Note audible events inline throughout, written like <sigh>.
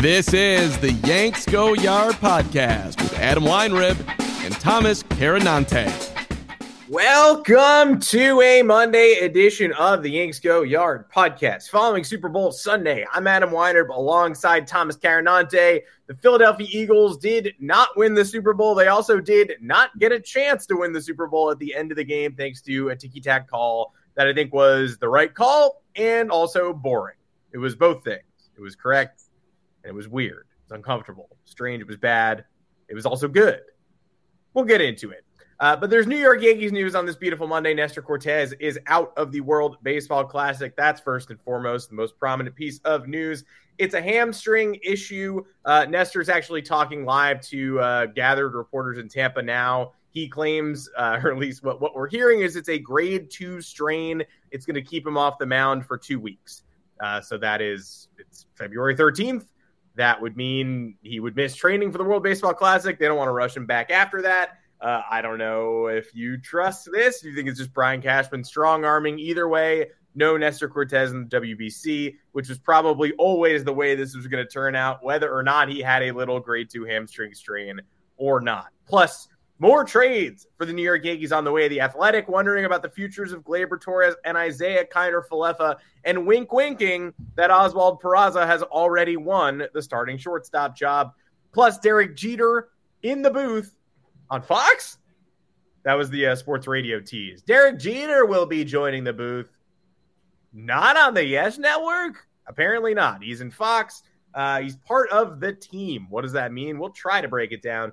This is the Yanks Go Yard podcast with Adam Weinrib and Thomas Carannante. Welcome to a Monday edition of the Yanks Go Yard podcast. Following Super Bowl Sunday, I'm Adam Weinrib alongside Thomas Carannante. The Philadelphia Eagles did not win the Super Bowl. They also did not get a chance to win the Super Bowl at the end of the game, thanks to a ticky tack call that I think was the right call and also boring. It was both things. It was correct and it was weird. It was uncomfortable, strange. It was bad. It was also good. We'll get into it. Uh, but there's New York Yankees news on this beautiful Monday. Nestor Cortes is out of the World Baseball Classic. That's first and foremost the most prominent piece of news. It's a hamstring issue. Uh, Nestor's actually talking live to uh, gathered reporters in Tampa now. He claims, uh, <laughs> or at least what, what we're hearing, is it's a grade two strain. It's going to keep him off the mound for two weeks. Uh, so that is it's February 13th. That would mean he would miss training for the World Baseball Classic. They don't want to rush him back after that. Uh, I don't know if you trust this. Do you think it's just Brian Cashman strong arming? Either way, no Nestor Cortes in the WBC, which was probably always the way this was going to turn out, whether or not he had a little grade two hamstring strain or not. Plus, more trades for the New York Yankees on the way. The Athletic wondering about the futures of Gleyber Torres and Isaiah Kiner Falefa, and wink winking that Oswald Peraza has already won the starting shortstop job. Plus, Derek Jeter in the booth on Fox. That was the uh, sports radio tease. Derek Jeter will be joining the booth. Not on the Yes Network. Apparently not. He's in Fox. Uh, he's part of the team. What does that mean? We'll try to break it down.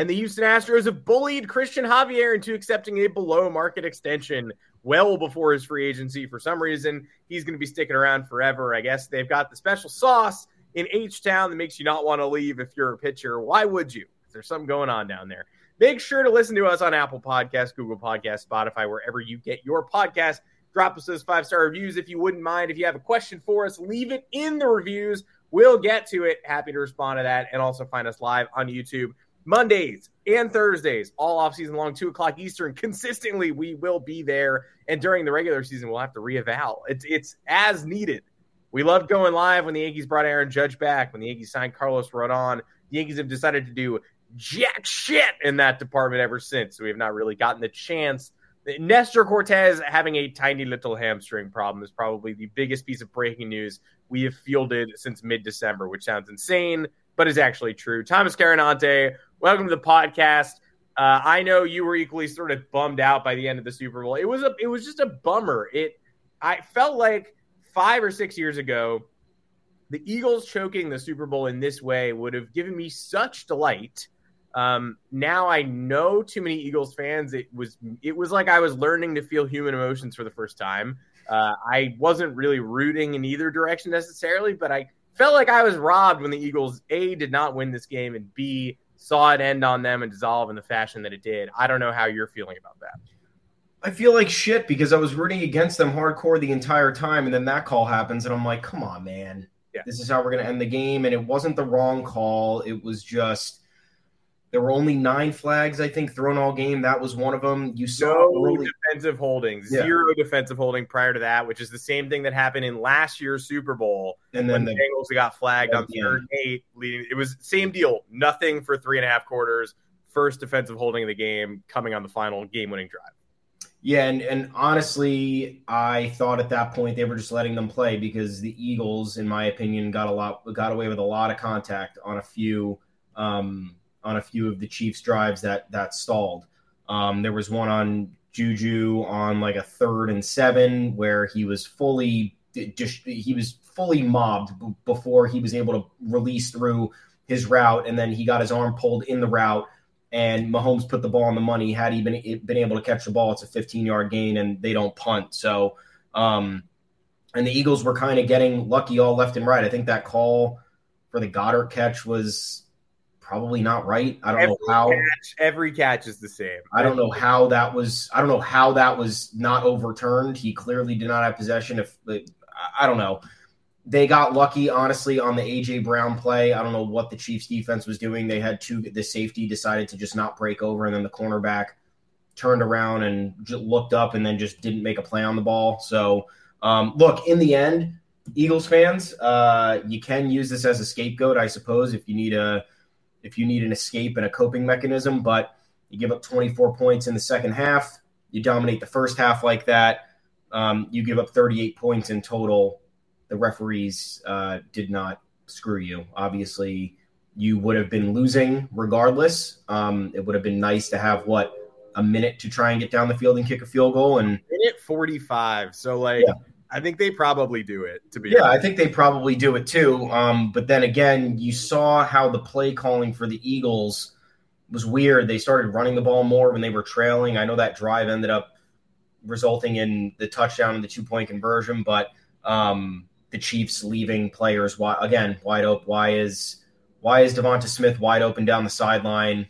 And the Houston Astros have bullied Cristian Javier into accepting a below market extension well before his free agency. For some reason, he's going to be sticking around forever. I guess they've got the special sauce in H Town that makes you not want to leave if you're a pitcher. Why would you? There's something going on down there. Make sure to listen to us on Apple Podcasts, Google Podcasts, Spotify, wherever you get your podcast. Drop us those five star reviews if you wouldn't mind. If you have a question for us, leave it in the reviews. We'll get to it. Happy to respond to that. And also find us live on YouTube Mondays and Thursdays, all off season long, two o'clock Eastern. Consistently, we will be there. And during the regular season, we'll have to reeval. It's it's as needed. We loved going live when the Yankees brought Aaron Judge back, when the Yankees signed Carlos Rodon. The Yankees have decided to do jack shit in that department ever since. We have not really gotten the chance. Nestor Cortes having a tiny little hamstring problem is probably the biggest piece of breaking news we have fielded since mid December, which sounds insane, but is actually true. Thomas Carannante, welcome to the podcast. Uh, I know you were equally sort of bummed out by the end of the Super Bowl. It was a, it was just a bummer. It, I felt like five or six years ago, the Eagles choking the Super Bowl in this way would have given me such delight um, now I know too many Eagles fans. It was it was like I was learning to feel human emotions for the first time. Uh, I wasn't really rooting in either direction necessarily, but I felt like I was robbed when the Eagles a did not win this game and b saw it end on them and dissolve in the fashion that it did. I don't know how you're feeling about that. I feel like shit because I was rooting against them hardcore the entire time, and then that call happens, and I'm like, come on, man. Yeah. This is how we're going to end the game. And it wasn't the wrong call. It was just there were only nine flags, I think, thrown all game. That was one of them. You saw no early... defensive holding, yeah. zero defensive holding prior to that, which is the same thing that happened in last year's Super Bowl. And then the Bengals got flagged on third eight, leading. It was same deal. Nothing for three and a half quarters. First defensive holding of the game coming on the final game-winning drive. Yeah, and, and honestly, I thought at that point they were just letting them play because the Eagles, in my opinion, got a lot got away with a lot of contact on a few um, on a few of the Chiefs' drives that that stalled. Um, there was one on Juju on like a third and seven where he was fully just he was fully mobbed b- before he was able to release through his route, and then he got his arm pulled in the route, and Mahomes put the ball on the money. Had he been been able to catch the ball, it's a 15 yard gain, and they don't punt. So. Um, and the Eagles were kind of getting lucky all left and right. I think that call for the Goedert catch was probably not right. I don't every know how. Catch, every catch is the same. I don't know how that was. I don't know how that was not overturned. He clearly did not have possession. If I don't know, they got lucky honestly on the AJ Brown play. I don't know what the Chiefs defense was doing. They had two. The safety decided to just not break over, and then the cornerback turned around and looked up, and then just didn't make a play on the ball. So um, look, in the end, Eagles fans, uh, you can use this as a scapegoat, I suppose, if you need a if you need an escape and a coping mechanism. But you give up 24 points in the second half, you dominate the first half like that. Um, you give up 38 points in total. The referees uh, did not screw you. Obviously, you would have been losing regardless. Um, it would have been nice to have what a minute to try and get down the field and kick a field goal. And minute 45. So like. Yeah I think they probably do it. To be yeah, honest. I think they probably do it too. Um, but then again, you saw how the play calling for the Eagles was weird. They started running the ball more when they were trailing. I know that drive ended up resulting in the touchdown and the two point conversion, but um, the Chiefs leaving players wide, again wide open. Why is why is Devonta Smith wide open down the sideline?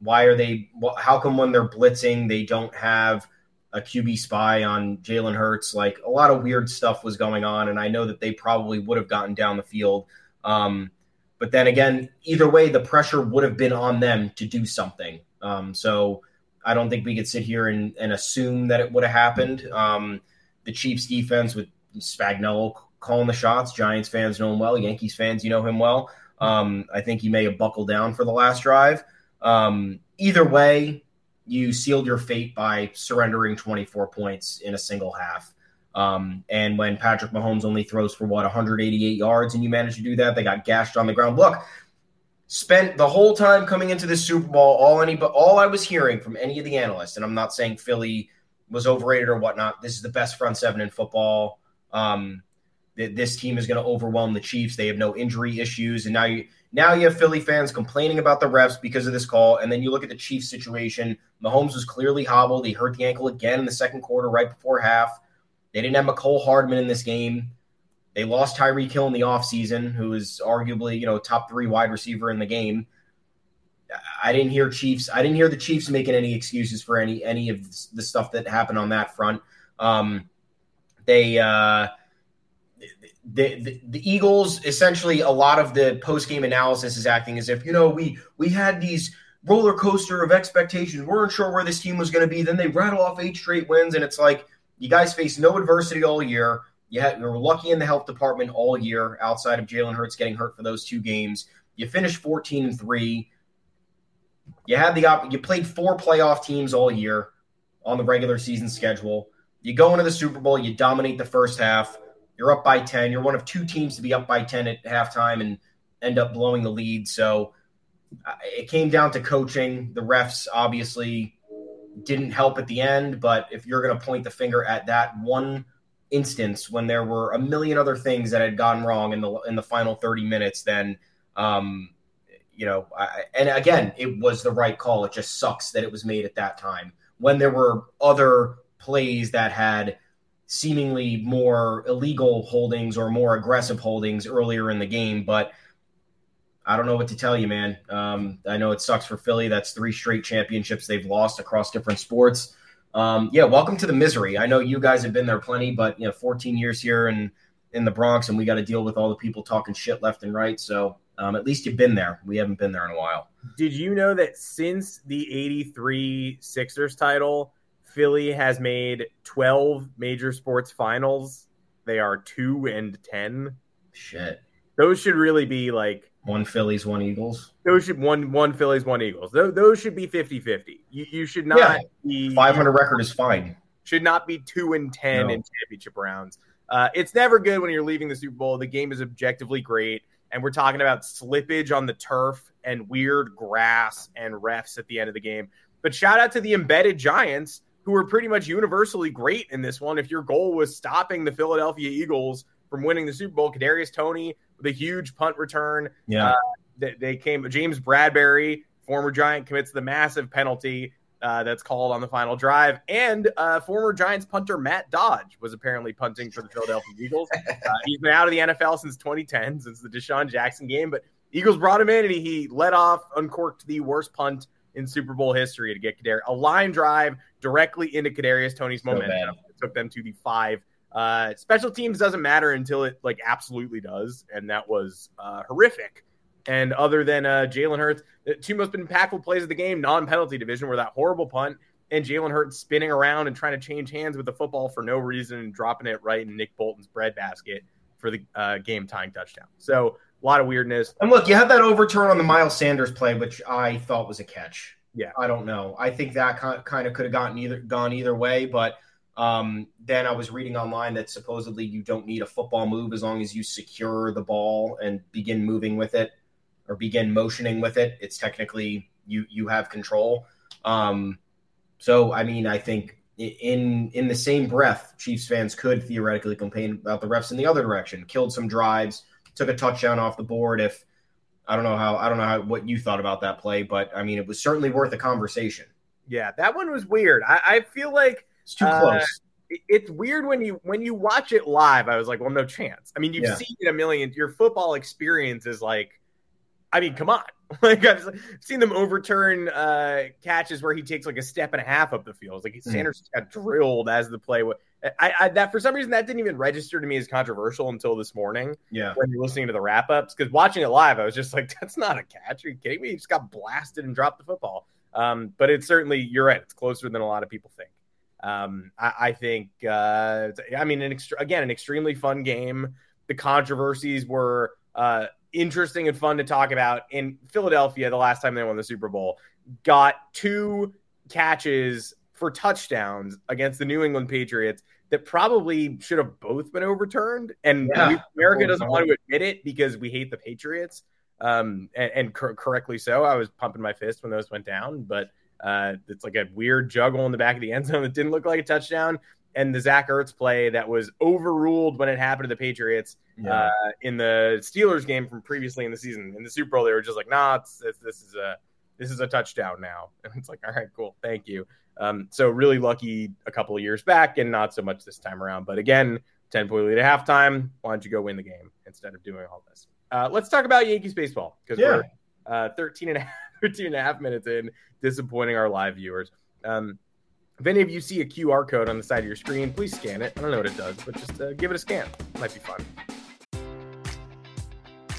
Why are they? How come when they're blitzing they don't have a QB spy on Jalen Hurts. Like a lot of weird stuff was going on, and I know that they probably would have gotten down the field. Um, but then again, either way, the pressure would have been on them to do something. Um, so I don't think we could sit here and, and assume that it would have happened. Um, the Chiefs defense with Spagnuolo calling the shots. Giants fans know him well. Yankees fans, you know him well. Um, I think he may have buckled down for the last drive. Um, either way, you sealed your fate by surrendering 24 points in a single half. Um, and when Patrick Mahomes only throws for what 188 yards, and you manage to do that, they got gashed on the ground. Look, spent the whole time coming into this Super Bowl, all any but all I was hearing from any of the analysts, and I'm not saying Philly was overrated or whatnot. This is the best front seven in football. Um, this team is going to overwhelm the Chiefs. They have no injury issues, and now you now you have Philly fans complaining about the refs because of this call, and then you look at the Chiefs situation. Mahomes was clearly hobbled. He hurt the ankle again in the second quarter, right before half. They didn't have Mecole Hardman in this game. They lost Tyreek Hill in the offseason, who is arguably, you know, top three wide receiver in the game. I didn't hear Chiefs. I didn't hear the Chiefs making any excuses for any any of the stuff that happened on that front. Um, they uh, the, the, the Eagles essentially a lot of the post game analysis is acting as if you know we we had these roller coaster of expectations. We weren't sure where this team was going to be. Then they rattle off eight straight wins, and it's like you guys faced no adversity all year. You, had, you were lucky in the health department all year, outside of Jalen Hurts getting hurt for those two games. You finished fourteen and three. You had the op- you played four playoff teams all year on the regular season schedule. You go into the Super Bowl, you dominate the first half you're up by 10. You're one of two teams to be up by 10 at halftime and end up blowing the lead. So uh, it came down to coaching. The refs obviously didn't help at the end, but if you're going to point the finger at that one instance when there were a million other things that had gone wrong in the in the final 30 minutes, then um, you know, I, and again, it was the right call. It just sucks that it was made at that time when there were other plays that had seemingly more illegal holdings or more aggressive holdings earlier in the game. But I don't know what to tell you, man. Um, I know it sucks for Philly. That's three straight championships they've lost across different sports. Um, yeah, welcome to the misery. I know you guys have been there plenty, but you know, 14 years here in in the Bronx, and we got to deal with all the people talking shit left and right. So um, at least you've been there. We haven't been there in a while. Did you know that since the '83 Sixers title, Philly has made 12 major sports finals. They are 2 and 10. Shit. Those should really be like one Phillies, one Eagles. Those should one one Phillies, one Eagles. Those, those should be 50-50. You, you should not yeah. be 500 record is fine. Should not be 2 and 10 no. in championship rounds. Uh, it's never good when you're leaving the Super Bowl. The game is objectively great, and we're talking about slippage on the turf and weird grass and refs at the end of the game. But shout out to the embedded Giants who were pretty much universally great in this one. If your goal was stopping the Philadelphia Eagles from winning the Super Bowl, Kadarius Toney with a huge punt return. Yeah, uh, they, they, came. James Bradberry, former Giant, commits the massive penalty. uh, that's called on the final drive. And uh, former Giants punter Matt Dodge was apparently punting for the Philadelphia Eagles. Uh, <laughs> he's been out of the NFL since 2010, since the DeSean Jackson game, but Eagles brought him in and he, he let off, uncorked the worst punt in Super Bowl history to get Kadarius a line drive directly into Kadarius Toney's so momentum. It took them to the five. Uh, special teams doesn't matter until it like absolutely does, and that was uh, horrific. And other than uh, Jalen Hurts, the two most impactful plays of the game, non-penalty division, were that horrible punt and Jalen Hurts spinning around and trying to change hands with the football for no reason and dropping it right in Nick Bolton's breadbasket for the uh, game tying touchdown. So a lot of weirdness. And look, you had that overturn on the Miles Sanders play, which I thought was a catch. Yeah, I don't know. I think that kind of could have gotten either gone either way, but um, then I was reading online that supposedly you don't need a football move as long as you secure the ball and begin moving with it or begin motioning with it, it's technically you you have control. Um, so I mean, I think in in the same breath, Chiefs fans could theoretically complain about the refs in the other direction. Killed some drives, took a touchdown off the board. If I don't know how I don't know how, what you thought about that play, but I mean, it was certainly worth a conversation. Yeah, that one was weird. I, I feel like it's too uh, close. It's weird when you when you watch it live. I was like, well, no chance. I mean, you've yeah. seen it a million. Your football experience is like I mean, come on. <laughs> Like I've seen them overturn uh, catches where he takes like a step and a half up the field. Like mm. Sanders got drilled as the play. I, I, that for some reason that didn't even register to me as controversial until this morning. Yeah, when you're listening to the wrap ups, because watching it live, I was just like, <laughs> "That's not a catch. Are you kidding me? He just got blasted and dropped the football." Um, but it's certainly you're right. It's closer than a lot of people think. Um, I, I, think. Uh, I mean, an ext- again, an extremely fun game. The controversies were uh, interesting and fun to talk about. In Philadelphia, the last time they won the Super Bowl, got two catches for touchdowns against the New England Patriots that probably should have both been overturned. And yeah, America doesn't want to admit it because we hate the Patriots, um, and, and cor- correctly so. I was pumping my fist when those went down, but uh, it's like a weird juggle in the back of the end zone that didn't look like a touchdown and the Zach Ertz play that was overruled when it happened to the Patriots yeah. uh, in the Steelers game from previously in the season. In the Super Bowl, they were just like, "Nah, it's, it's, this is a this is a touchdown now," <laughs> and it's like, "All right, cool, thank you." Um, so really lucky a couple of years back, and not so much this time around. But again, ten point lead at halftime. Why don't you go win the game instead of doing all this? Uh, let's talk about Yankees baseball because yeah. we're uh, 13 and a half, <laughs> 13 and a half minutes in, disappointing our live viewers. Um, if any of you see a QR code on the side of your screen, please scan it. I don't know what it does, but just uh, give it a scan. It might be fun.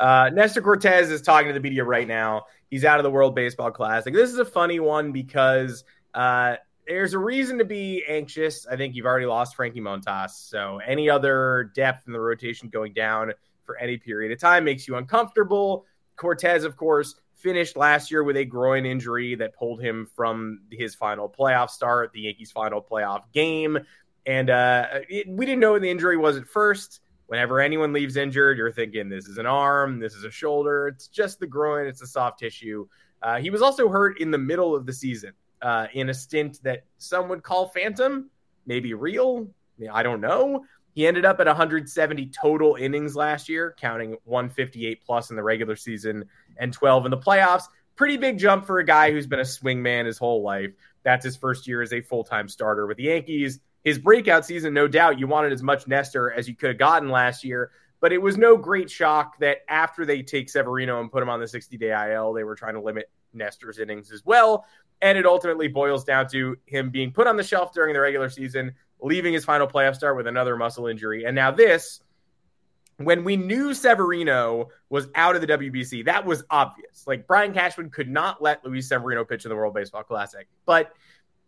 Uh, Nestor Cortes is talking to the media right now. He's out of the World Baseball Classic. This is a funny one because uh, there's a reason to be anxious. I think you've already lost Frankie Montas, so any other depth in the rotation going down for any period of time makes you uncomfortable. Cortes, of course, finished last year with a groin injury that pulled him from his final playoff start, the Yankees' final playoff game, and uh, it, we didn't know the injury was at first whenever anyone leaves injured, you're thinking this is an arm, this is a shoulder. It's just the groin, it's a soft tissue. Uh, he was also hurt in the middle of the season uh, in a stint that some would call phantom, maybe real. I don't know. He ended up at 170 total innings last year, counting 158 plus in the regular season and 12 in the playoffs. Pretty big jump for a guy who's been a swingman his whole life. That's his first year as a full time starter with the Yankees his breakout season, no doubt, you wanted as much Nestor as you could have gotten last year. But it was no great shock that after they take Severino and put him on the 60 day IL, they were trying to limit Nestor's innings as well. And it ultimately boils down to him being put on the shelf during the regular season, leaving his final playoff start with another muscle injury. And now this, when we knew Severino was out of the WBC, that was obvious. Like Brian Cashman could not let Luis Severino pitch in the World Baseball Classic. But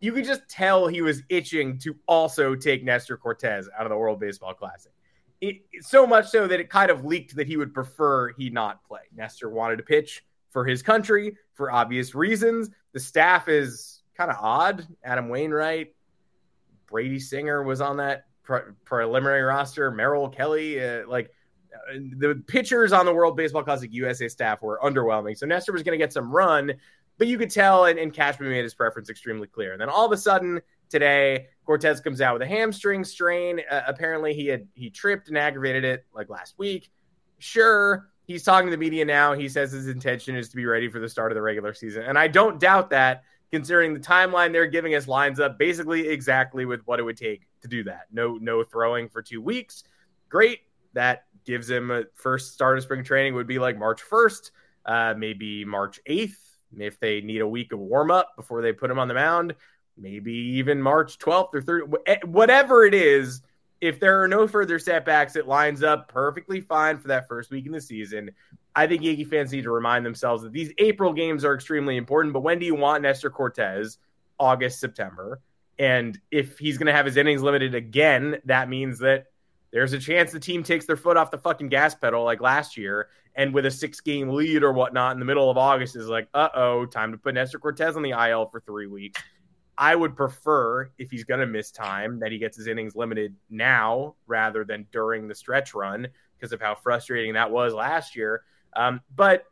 you could just tell he was itching to also take Nestor Cortes out of the World Baseball Classic. It, so much so that it kind of leaked that he would prefer he not play. Nestor wanted to pitch for his country for obvious reasons. The staff is kind of odd. Adam Wainwright, Brady Singer was on that pre- preliminary roster. Merrill Kelly, uh, like uh, the pitchers on the World Baseball Classic USA staff were underwhelming. So Nestor was going to get some run, but you could tell, and, and Cashman made his preference extremely clear. And then all of a sudden today, Cortes comes out with a hamstring strain. Uh, apparently, he had he tripped and aggravated it like last week. Sure, he's talking to the media now. He says his intention is to be ready for the start of the regular season. And I don't doubt that, considering the timeline they're giving us lines up basically exactly with what it would take to do that. No, no throwing for two weeks. Great. That gives him a first start of spring training would be like March 1st, uh, maybe March 8th. If they need a week of warm up before they put him on the mound, maybe even March 12th or 3rd, eh, whatever it is if there are no further setbacks, it lines up perfectly fine for that first week in the season. I think Yankee fans need to remind themselves that these April games are extremely important. But when do you want Nestor Cortes? August, September. And if he's going to have his innings limited again, that means that there's a chance the team takes their foot off the fucking gas pedal like last year. And with a six game lead or whatnot in the middle of August is like, uh oh, time to put Nestor Cortes on the IL for three weeks. I would prefer if he's going to miss time that he gets his innings limited now rather than during the stretch run because of how frustrating that was last year. Um, but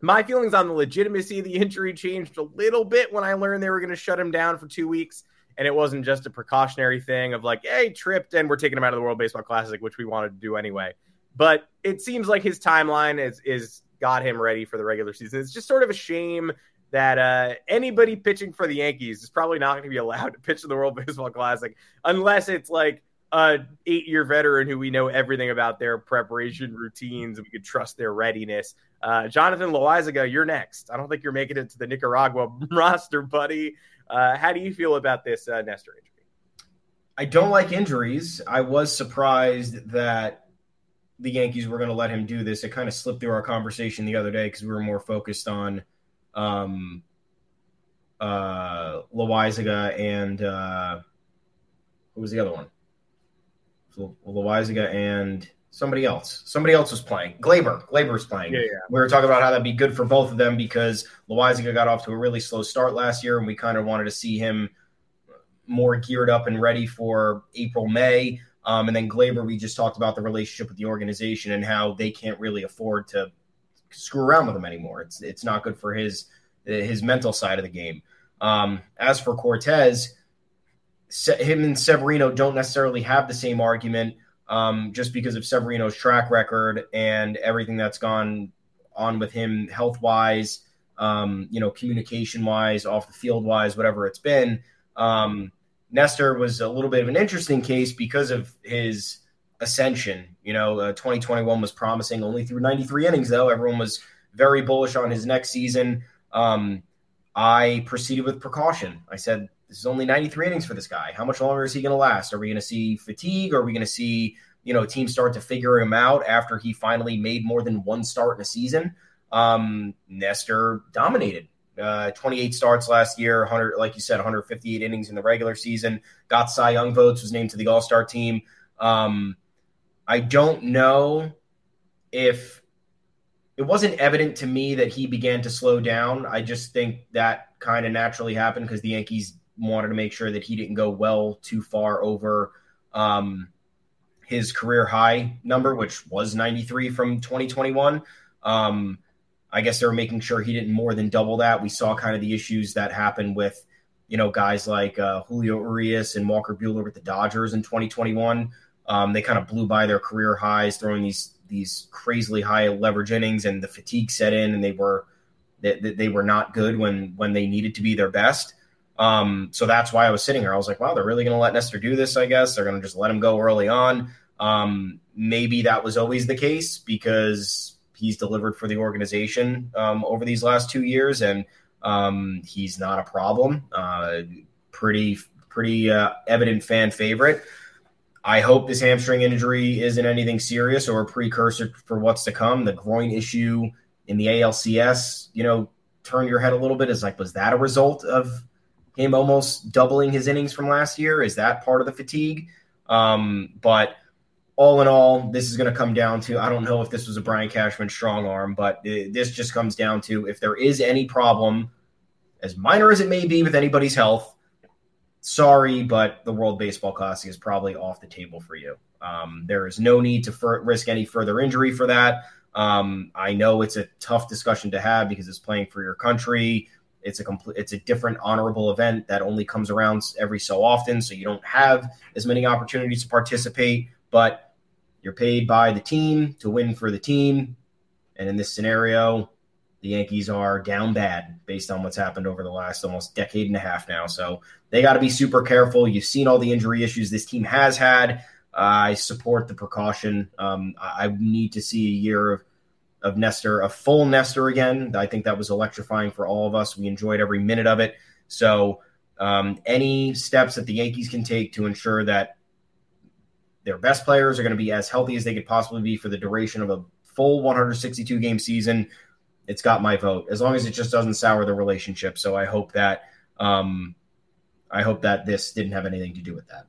my feelings on the legitimacy of the injury changed a little bit when I learned they were going to shut him down for two weeks. And it wasn't just a precautionary thing of like, hey, tripped and we're taking him out of the World Baseball Classic, which we wanted to do anyway. But it seems like his timeline is is got him ready for the regular season. It's just sort of a shame that uh, anybody pitching for the Yankees is probably not going to be allowed <laughs> to pitch in the World Baseball Classic unless it's like a eight-year veteran who we know everything about their preparation routines and we could trust their readiness. Uh, Jonathan Loaisiga, you're next. I don't think you're making it to the Nicaragua <laughs> roster, buddy. Uh, how do you feel about this uh, Nestor injury? I don't like injuries. I was surprised that the Yankees were going to let him do this. It kind of slipped through our conversation the other day because we were more focused on – um, uh, and uh, who was the other one? Loaisiga and somebody else. Somebody else was playing. Glaber. Gleyber was playing. Yeah, yeah. We were talking about how that'd be good for both of them because Loaisiga got off to a really slow start last year, and we kind of wanted to see him more geared up and ready for April, May. Um, and then Gleyber, we just talked about the relationship with the organization and how they can't really afford to screw around with him anymore. It's it's not good for his his mental side of the game. Um, as for Cortes, him and Severino don't necessarily have the same argument um, just because of Severino's track record and everything that's gone on with him health wise, um, you know, communication wise, off the field wise, whatever it's been. Um, Nestor was a little bit of an interesting case because of his ascension. You know, uh, 2021 was promising only through 93 innings, though. Everyone was very bullish on his next season. Um, I proceeded with precaution. I said, this is only 93 innings for this guy. How much longer is he going to last? Are we going to see fatigue? Are we going to see, you know, teams start to figure him out after he finally made more than one start in a season? Um, Nestor dominated. Uh, 28 starts last year, 100, like you said, 158 innings in the regular season. Got Cy Young votes, was named to the All Star team. Um, I don't know if it wasn't evident to me that he began to slow down. I just think that kind of naturally happened because the Yankees wanted to make sure that he didn't go well too far over um, his career high number, which was 93 from 2021. Um, I guess they were making sure he didn't more than double that. We saw kind of the issues that happened with, you know, guys like uh, Julio Urias and Walker Buehler with the Dodgers in 2021. Um, they kind of blew by their career highs, throwing these these crazily high leverage innings, and the fatigue set in, and they were they, they were not good when when they needed to be their best. Um, so that's why I was sitting here. I was like, wow, they're really going to let Nestor do this. I guess they're going to just let him go early on. Um, maybe that was always the case because he's delivered for the organization um, over these last two years, and um, he's not a problem. Uh, pretty pretty uh, evident fan favorite. I hope this hamstring injury isn't anything serious or a precursor for what's to come. The groin issue in the ALCS, you know, turn your head a little bit. Is like, was that a result of him almost doubling his innings from last year? Is that part of the fatigue? Um, but all in all, this is going to come down to I don't know if this was a Brian Cashman strong arm, but this just comes down to if there is any problem, as minor as it may be with anybody's health, sorry, but the World Baseball Classic is probably off the table for you. Um, there is no need to risk any further injury for that. Um, I know it's a tough discussion to have because it's playing for your country. It's a complete, it's a different honorable event that only comes around every so often, so you don't have as many opportunities to participate. But you're paid by the team to win for the team, and in this scenario, the Yankees are down bad based on what's happened over the last almost decade and a half now. So they got to be super careful. You've seen all the injury issues this team has had. I support the precaution. Um, I need to see a year of, of Nestor, a full Nestor again. I think that was electrifying for all of us. We enjoyed every minute of it. So, um, any steps that the Yankees can take to ensure that their best players are going to be as healthy as they could possibly be for the duration of a full 162 game season it's got my vote as long as it just doesn't sour the relationship. So I hope that um, I hope that this didn't have anything to do with that.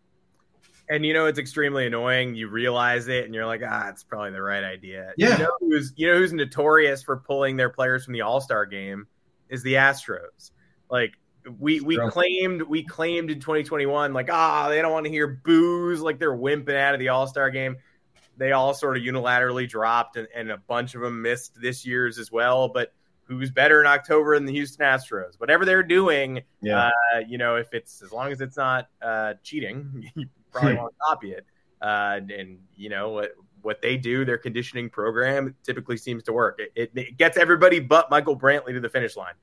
And you know it's extremely annoying. You realize it, and you're like, ah, it's probably the right idea. Yeah. You know who's you know who's notorious for pulling their players from the All Star game is the Astros. Like we we claimed we claimed in 2021 like ah they don't want to hear booze like they're wimping out of the All Star game they all sort of unilaterally dropped, and, and a bunch of them missed this year's as well. But who's better in October than the Houston Astros? Whatever they're doing, yeah. Uh, you know, if it's as long as it's not uh, cheating, <laughs> probably won't copy it. Uh, and you know what what they do, their conditioning program typically seems to work. It, it, it, gets everybody but Michael Brantley to the finish line.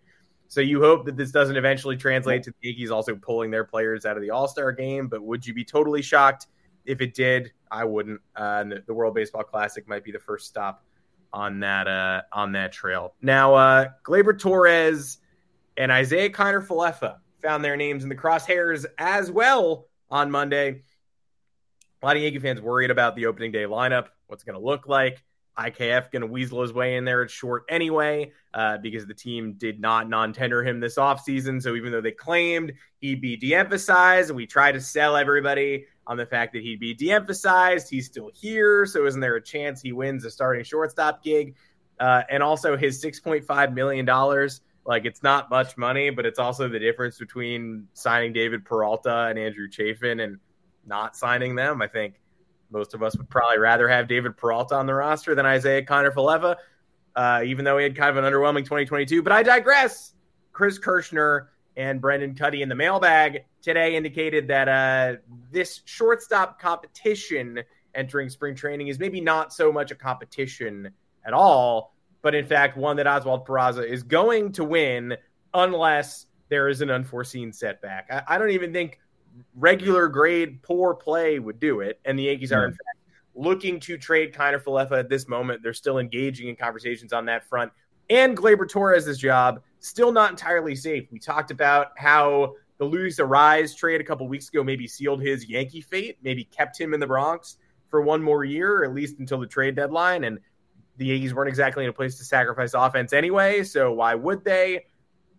So you hope that this doesn't eventually translate to the Yankees also pulling their players out of the All Star game. But would you be totally shocked if it did? I wouldn't. Uh, the, the, World Baseball Classic might be the first stop on that uh, on that trail. Now, uh, Gleyber Torres and Isaiah Kiner Falefa found their names in the crosshairs as well on Monday. A lot of Yankee fans worried about the opening day lineup, what's going to look like. IKF going to weasel his way in there at short anyway, uh, because the team did not non-tender him this offseason. So even though they claimed he'd be de-emphasized, and we try to sell everybody on the fact that he'd be de-emphasized, he's still here. So isn't there a chance he wins a starting shortstop gig? Uh, and also his $6.5 million. Like it's not much money, but it's also the difference between signing David Peralta and Andrew Chafin and not signing them. I think most of us would probably rather have David Peralta on the roster than Isaiah Kiner Falefa, uh, even though he had kind of an underwhelming 2022. But I digress. Chris Kirschner and Brendan Kuty in the mailbag today indicated that uh, this shortstop competition entering spring training is maybe not so much a competition at all, but in fact one that Oswald Peraza is going to win unless there is an unforeseen setback. I, I don't even think regular grade poor play would do it. And the Yankees are, in fact, looking to trade Kiner Falefa at this moment. They're still engaging in conversations on that front. And Gleyber Torres' job still not entirely safe. We talked about how the Luis Arraez trade a couple weeks ago maybe sealed his Yankee fate, maybe kept him in the Bronx for one more year, at least until the trade deadline. And the Yankees weren't exactly in a place to sacrifice offense anyway, so why would they?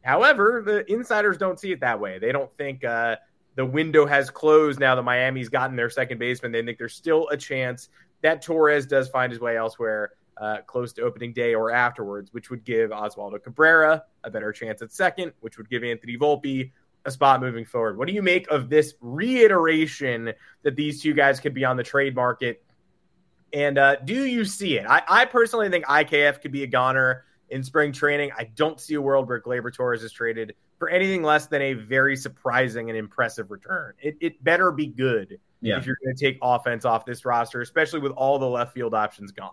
However, the insiders don't see it that way. They don't think uh, the window has closed now that Miami's gotten their second baseman. They think there's still a chance that Torres does find his way elsewhere uh, close to opening day or afterwards, which would give Oswaldo Cabrera a better chance at second, which would give Anthony Volpe a spot moving forward. What do you make of this reiteration that these two guys could be on the trade market? And uh, do you see it? I, I personally think IKF could be a goner in spring training. I don't see a world where Gleyber Torres is traded for anything less than a very surprising and impressive return. It, it better be good yeah. if you're going to take offense off this roster, especially with all the left field options gone.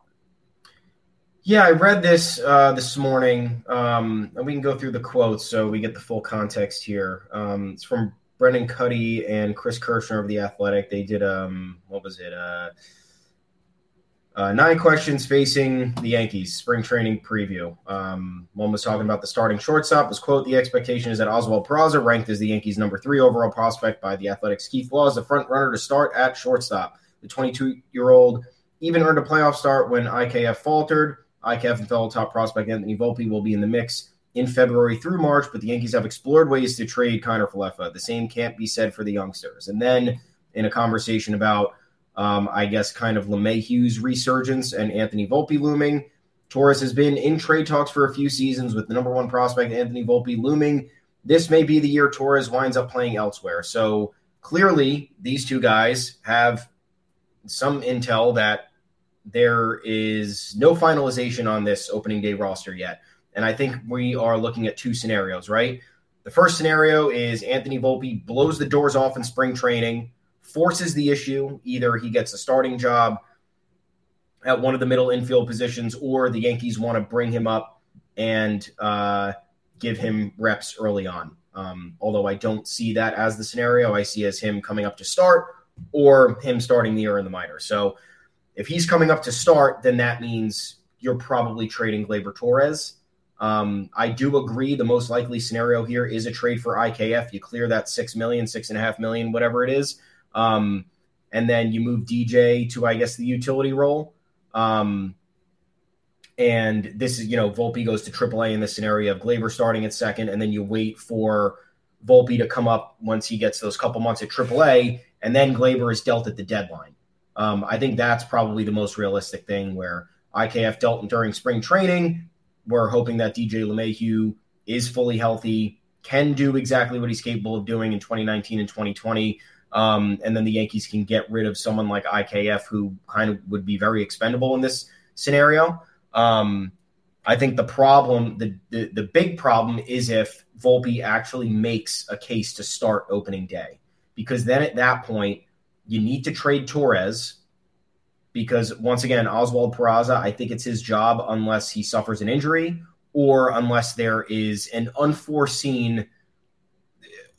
Yeah, I read this uh, this morning, um, and we can go through the quotes so we get the full context here. Um, it's from Brendan Kuty and Chris Kirschner of the Athletic. They did um, what was it? Uh, Uh, nine questions facing the Yankees spring training preview. Um, one was talking about the starting shortstop. Was quote the expectation is that Oswald Peraza, ranked as the Yankees' number three overall prospect by the Athletics, Keith Law is the front runner to start at shortstop. The 22 year old even earned a playoff start when IKF faltered. IKF and fellow top prospect Anthony Volpe will be in the mix in February through March, but the Yankees have explored ways to trade Kiner-Falefa. The same can't be said for the youngsters. And then in a conversation about um, I guess, kind of LeMahieu's resurgence and Anthony Volpe looming. Torres has been in trade talks for a few seasons with the number one prospect, Anthony Volpe, looming. This may be the year Torres winds up playing elsewhere. So clearly, these two guys have some intel that there is no finalization on this opening day roster yet. And I think we are looking at two scenarios, right? The first scenario is Anthony Volpe blows the doors off in spring training, forces the issue. Either he gets a starting job at one of the middle infield positions, or the Yankees want to bring him up and uh, give him reps early on. Um, although I don't see that as the scenario, I see as him coming up to start or him starting the year in the minor. So if he's coming up to start, then that means you're probably trading Gleyber Torres. Um, I do agree. The most likely scenario here is a trade for IKF. You clear that six million, six and a half million, whatever it is. Um, and then you move DJ to, I guess, the utility role. Um, and this is, you know, Volpe goes to AAA in the scenario of Gleyber starting at second, and then you wait for Volpe to come up once he gets those couple months at AAA, and then Gleyber is dealt at the deadline. Um, I think that's probably the most realistic thing where IKF dealt during spring training. We're hoping that DJ LeMahieu is fully healthy, can do exactly what he's capable of doing in 2019 and 2020. Um, and then the Yankees can get rid of someone like IKF, who kind of would be very expendable in this scenario. Um, I think the problem, the, the, the big problem, is if Volpe actually makes a case to start opening day, because then at that point you need to trade Torres. Because once again, Oswald Peraza, I think it's his job unless he suffers an injury or unless there is an unforeseen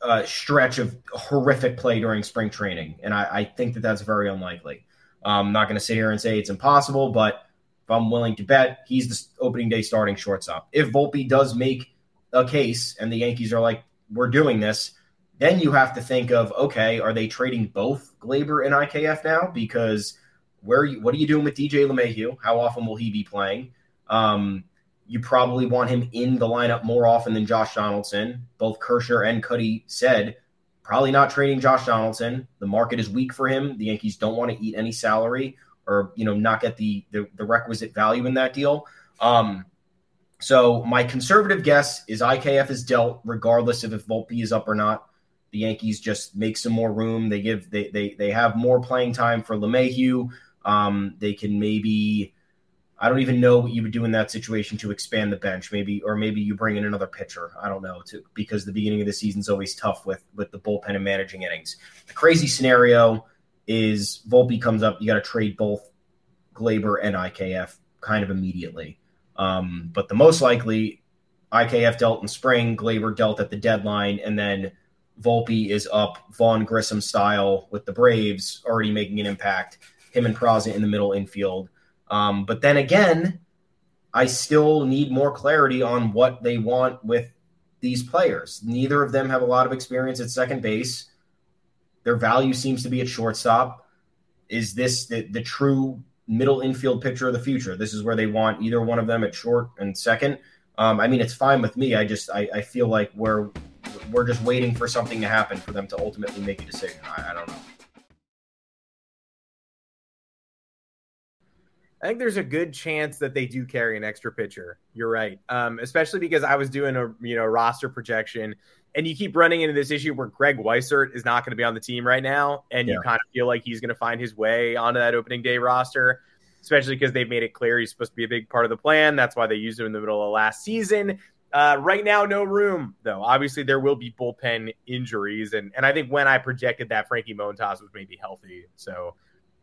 uh, stretch of horrific play during spring training, and I, I think that that's very unlikely. I'm not going to sit here and say it's impossible, but if I'm willing to bet, he's the opening day starting shortstop. If Volpe does make a case and the Yankees are like, we're doing this, then you have to think of, okay, are they trading both Gleyber and IKF now? Because where you, what are you doing with DJ LeMahieu? How often will he be playing? Um, you probably want him in the lineup more often than Josh Donaldson. Both Kirschner and Kuty said probably not trading Josh Donaldson. The market is weak for him. The Yankees don't want to eat any salary or you know not get the the, the requisite value in that deal. Um, so my conservative guess is IKF is dealt regardless of if Volpe is up or not. The Yankees just make some more room. They give they they they have more playing time for LeMahieu. Um, they can maybe I don't even know what you would do in that situation to expand the bench, maybe, or maybe you bring in another pitcher. I don't know, to, because the beginning of the season is always tough with with the bullpen and managing innings. The crazy scenario is Volpe comes up, you got to trade both Gleyber and IKF kind of immediately. Um, but the most likely, IKF dealt in spring, Gleyber dealt at the deadline, and then Volpe is up Vaughn Grissom style with the Braves, already making an impact. Him and Peraza in the middle infield um, but then again, I still need more clarity on what they want with these players. Neither of them have a lot of experience at second base. Their value seems to be at shortstop. Is this the, the true middle infield picture of the future? This is where they want either one of them at short and second. Um, I mean, it's fine with me. I just I, I, feel like we're we're just waiting for something to happen for them to ultimately make a decision. I, I don't know. I think there's a good chance that they do carry an extra pitcher. You're right, um, especially because I was doing a you know roster projection, and you keep running into this issue where Greg Weissert is not going to be on the team right now, and yeah. you kind of feel like he's going to find his way onto that opening day roster, especially because they've made it clear he's supposed to be a big part of the plan. That's why they used him in the middle of last season. Uh, right now, no room though. Obviously, there will be bullpen injuries, and and I think when I projected that Frankie Montas was maybe healthy, so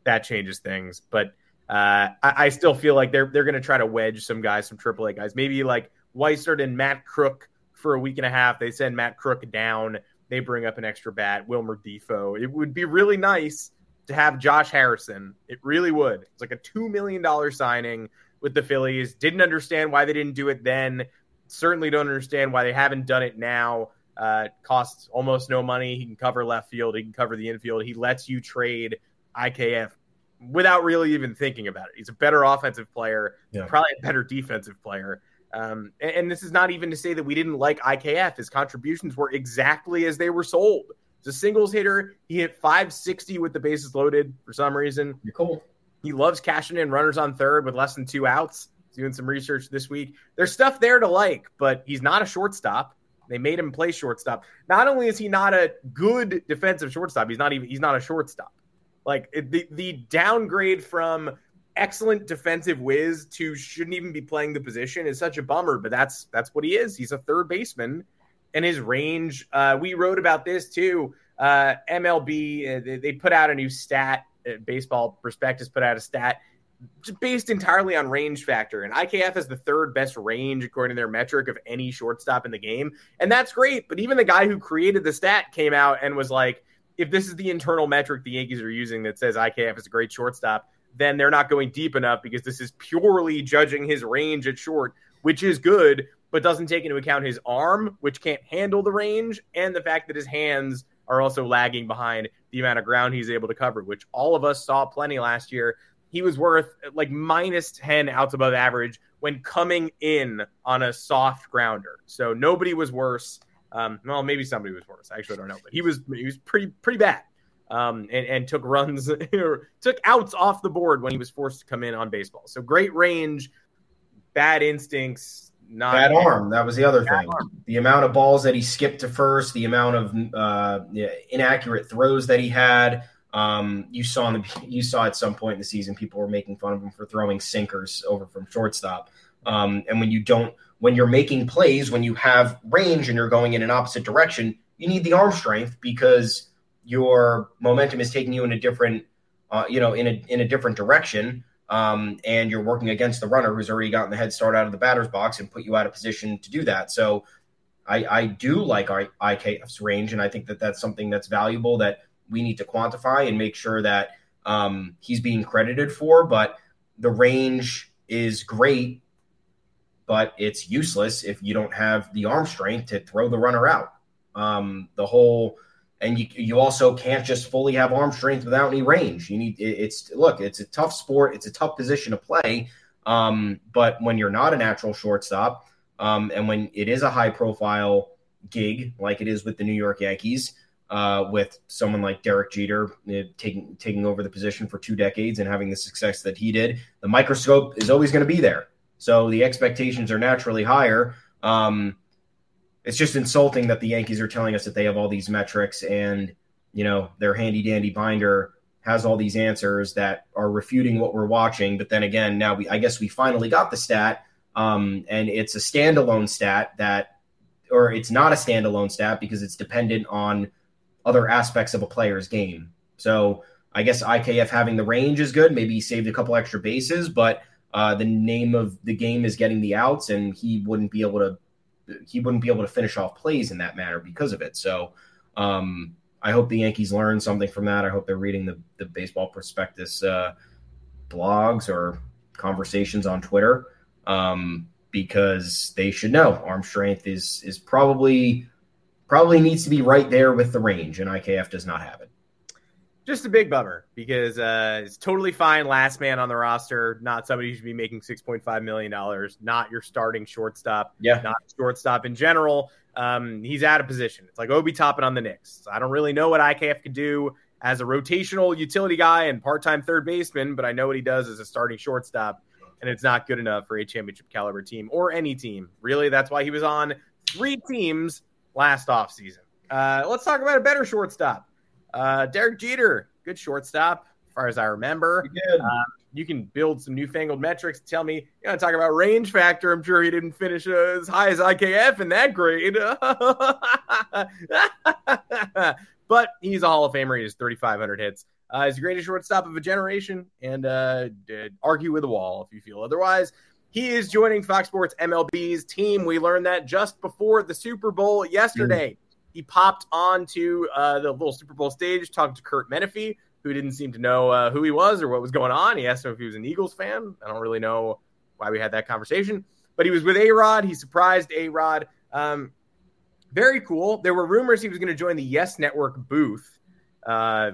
that changes things, but. Uh, I, I, still feel like they're they're going to try to wedge some guys, some AAA guys, maybe like Weissert and Matt Krook for a week and a half. They send Matt Krook down. They bring up an extra bat, Wilmer Difo. It would be really nice to have Josh Harrison. It really would. It's like a $2 million signing with the Phillies. Didn't understand why they didn't do it then. Certainly don't understand why they haven't done it now. Uh, costs almost no money. He can cover left field. He can cover the infield. He lets you trade IKF without really even thinking about it. He's a better offensive player, yeah. probably a better defensive player. Um, and, and, this is not even to say that we didn't like IKF. His contributions were exactly as they were sold. He's a singles hitter. He hit 560 with the bases loaded for some reason. You're cool. He loves cashing in runners on third with less than two outs. He's doing some research this week. There's stuff there to like, but he's not a shortstop. They made him play shortstop. Not only is he not a good defensive shortstop, he's not even he's not a shortstop. Like the the downgrade from excellent defensive whiz to shouldn't even be playing the position is such a bummer, but that's that's what he is. He's a third baseman and his range. Uh, we wrote about this too. Uh, MLB, uh, they, they, put out a new stat. Uh, baseball Prospectus put out a stat based entirely on range factor. And IKF has the third best range according to their metric of any shortstop in the game. And that's great. But even the guy who created the stat came out and was like, if this is the internal metric the Yankees are using that says IKF is a great shortstop, then they're not going deep enough because this is purely judging his range at short, which is good, but doesn't take into account his arm, which can't handle the range, and the fact that his hands are also lagging behind the amount of ground he's able to cover, which all of us saw plenty last year he was worth like minus 10 outs above average when coming in on a soft grounder. So nobody was worse. Um, well, maybe somebody was worse. I actually don't know, but he was he was pretty pretty bad. Um, and, and took runs <laughs> took outs off the board when he was forced to come in on baseball. So great range, bad instincts, not bad arm. That was the other thing. Arm. The amount of balls that he skipped to first, the amount of uh, inaccurate throws that he had. Um, you saw in the <laughs> you saw at some point in the season people were making fun of him for throwing sinkers over from shortstop. Um, and when you don't, when you're making plays, when you have range and you're going in an opposite direction, you need the arm strength because your momentum is taking you in a different, uh, you know, in a in a different direction. Um, and you're working against the runner who's already gotten the head start out of the batter's box and put you out of position to do that. So I, I do like our IKF's range, and I think that that's something that's valuable that we need to quantify and make sure that um, he's being credited for. But the range is great, but it's useless if you don't have the arm strength to throw the runner out. Um, the whole and you you also can't just fully have arm strength without any range. You need it's look, it's a tough sport, it's a tough position to play. Um, but when you're not a natural shortstop, um, and when it is a high profile gig like it is with the New York Yankees, uh, with someone like Derek Jeter uh, taking taking over the position for two decades and having the success that he did, the microscope is always going to be there. So the expectations are naturally higher. Um, it's just insulting that the Yankees are telling us that they have all these metrics and you know their handy dandy binder has all these answers that are refuting what we're watching. But then again, now we I guess we finally got the stat, um, and it's a standalone stat that, or it's not a standalone stat because it's dependent on other aspects of a player's game. So I guess IKF having the range is good. Maybe he saved a couple extra bases, but uh, the name of the game is getting the outs, and he wouldn't be able to he wouldn't be able to finish off plays in that manner because of it. So um, I hope the Yankees learn something from that. I hope they're reading the the baseball prospectus uh, blogs or conversations on Twitter um, because they should know arm strength is is probably probably needs to be right there with the range, and IKF does not have it. Just a big bummer because uh, it's totally fine. Last man on the roster, not somebody who should be making six point five million dollars. Not your starting shortstop. Yeah, not shortstop in general. Um, he's out of position. It's like Obi Toppin on the Knicks. I don't really know what IKF could do as a rotational utility guy and part time third baseman, but I know what he does as a starting shortstop, and it's not good enough for a championship caliber team or any team. Really, that's why he was on three teams last offseason. Uh, let's talk about a better shortstop. Uh, Derek Jeter, good shortstop, as far as I remember. Uh, you can build some newfangled metrics. Tell me, you want to talk about range factor? I'm sure he didn't finish uh, as high as IKF in that grade. <laughs> but he's a Hall of Famer. He has 3,500 hits. Uh, he's the greatest shortstop of a generation, and uh, argue with a wall if you feel otherwise. He is joining Fox Sports MLB's team. We learned that just before the Super Bowl yesterday. Mm. He popped onto uh, the little Super Bowl stage, talking to Kurt Menefee, who didn't seem to know uh, who he was or what was going on. He asked him if he was an Eagles fan. I don't really know why we had that conversation, but he was with A Rod. He surprised A Rod. Um, very cool. There were rumors he was going to join the Yes Network booth uh,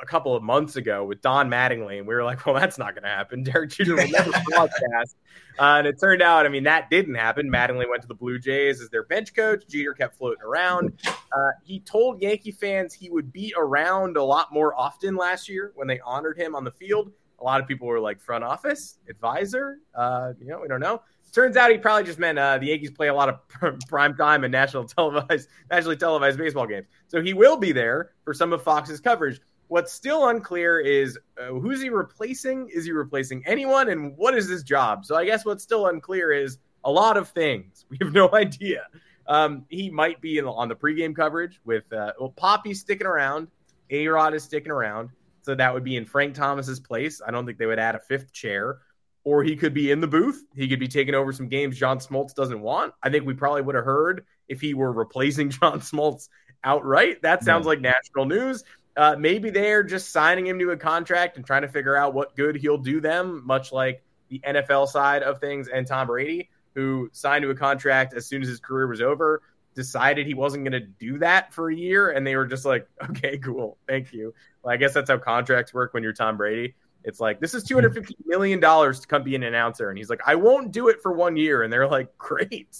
a couple of months ago with Don Mattingly, and we were like, "Well, that's not going to happen." <laughs> Derek Jeter will never <laughs> broadcast, uh, and it turned out, I mean, that didn't happen. Mattingly went to the Blue Jays as their bench coach. Jeter kept floating around. Uh, he told Yankee fans he would be around a lot more often last year when they honored him on the field. A lot of people were like, "Front office advisor," uh, you know, we don't know. Turns out he probably just meant uh, the Yankees play a lot of prime time and national televised, nationally televised baseball games. So he will be there for some of Fox's coverage. What's still unclear is uh, who's he replacing? Is he replacing anyone? And what is his job? So I guess what's still unclear is a lot of things. <laughs> We have no idea. Um, he might be the, on the pregame coverage with uh, well, Papi's sticking around. A Rod is sticking around. So that would be in Frank Thomas's place. I don't think they would add a fifth chair or he could be in the booth. He could be taking over some games John Smoltz doesn't want. I think we probably would have heard if he were replacing <laughs> John Smoltz outright. That sounds like national news. Uh, maybe they're just signing him to a contract and trying to figure out what good he'll do them, much like the NFL side of things and Tom Brady, who signed to a contract as soon as his career was over, decided he wasn't going to do that for a year. And they were just like, okay, cool. Thank you. Well, I guess that's how contracts work when you're Tom Brady. It's like this is hmm. two hundred fifty million dollars to come be an announcer, and he's like, I won't do it for one year, and they're like, <laughs> great,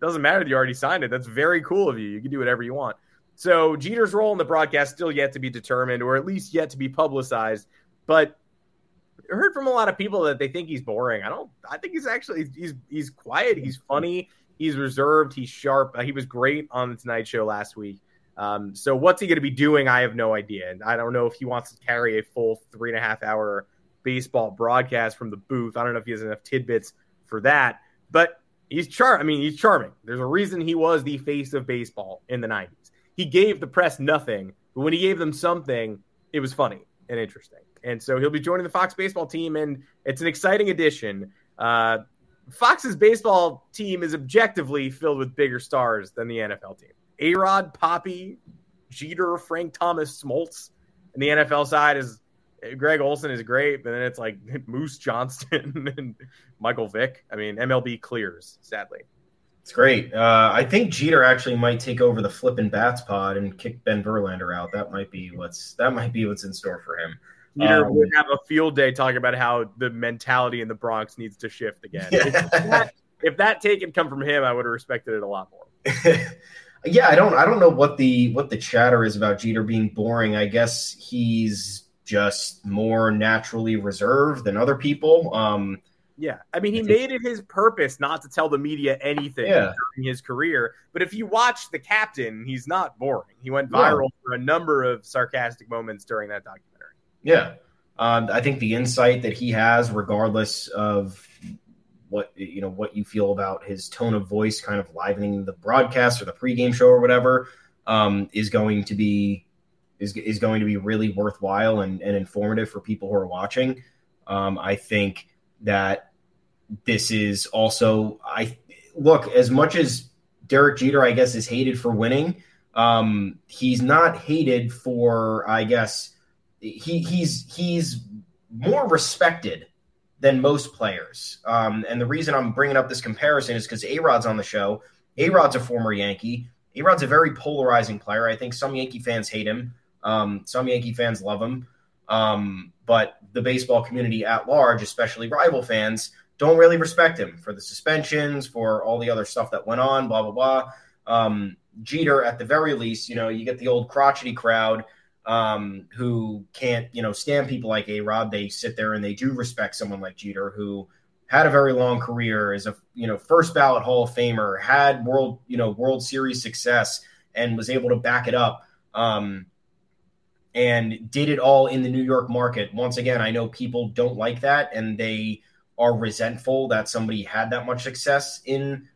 doesn't matter that you already signed it. That's very cool of you. You can do whatever you want. So Jeter's role in the broadcast still yet to be determined, or at least yet to be publicized. But I heard from a lot of people that they think he's boring. I don't. I think he's actually he's he's quiet. He's funny. He's reserved. He's sharp. Uh, he was great on the Tonight Show last week. Um, so what's he going to be doing? I have no idea. And I don't know if he wants to carry a full three and a half hour baseball broadcast from the booth. I don't know if he has enough tidbits for that, but he's char. I mean, he's charming. There's a reason he was the face of baseball in the '90s. He gave the press nothing, but when he gave them something, it was funny and interesting. And so he'll be joining the Fox baseball team, and it's an exciting addition. Uh, Fox's baseball team is objectively filled with bigger stars than the NFL team. A Rod, Papi, Jeter, Frank Thomas, Smoltz. And the NFL side is Greg Olsen is great, but then it's like <laughs> Moose Johnston <laughs> and Michael Vick. I mean, MLB clears, sadly. It's great. Uh, I think Jeter actually might take over the flipping bats pod and kick Ben Verlander out. That might be what's that might be what's in store for him. Jeter um, would have a field day talking about how the mentality in the Bronx needs to shift again. Yeah. If, <laughs> that, if that take had come from him, I would have respected it a lot more. Yeah, I don't I don't know what the what the chatter is about Jeter being boring. I guess he's just more naturally reserved than other people. Um, yeah, I mean, he made it his purpose not to tell the media anything yeah. during his career. But if you watch The Captain, he's not boring. He went viral yeah. for a number of sarcastic moments during that documentary. Yeah, um, I think the insight that he has, regardless of what you know what you feel about his tone of voice kind of livening the broadcast or the pregame show or whatever um, is going to be is, is going to be really worthwhile and, and informative for people who are watching. Um, i think that this is also i look as much as derek jeter i guess is hated for winning um, he's not hated for i guess he he's he's more respected than most players. Um, and the reason I'm bringing up this comparison is because A Rod's on the show. A Rod's a former Yankee. A Rod's a very polarizing player. I think some Yankee fans hate him, um, some Yankee fans love him. Um, but the baseball community at large, especially rival fans, don't really respect him for the suspensions, for all the other stuff that went on, blah, blah, blah. Um, Jeter, at the very least, you know, you get the old crotchety crowd um, who can't, you know, stand people like A Rod. They sit there and they do respect someone like Jeter, who had a very long career as a, you know, first ballot Hall of Famer, had world, you know, World Series success, and was able to back it up. Um, and did it all in the New York market. Once again, I know people don't like that and they are resentful that somebody had that much success in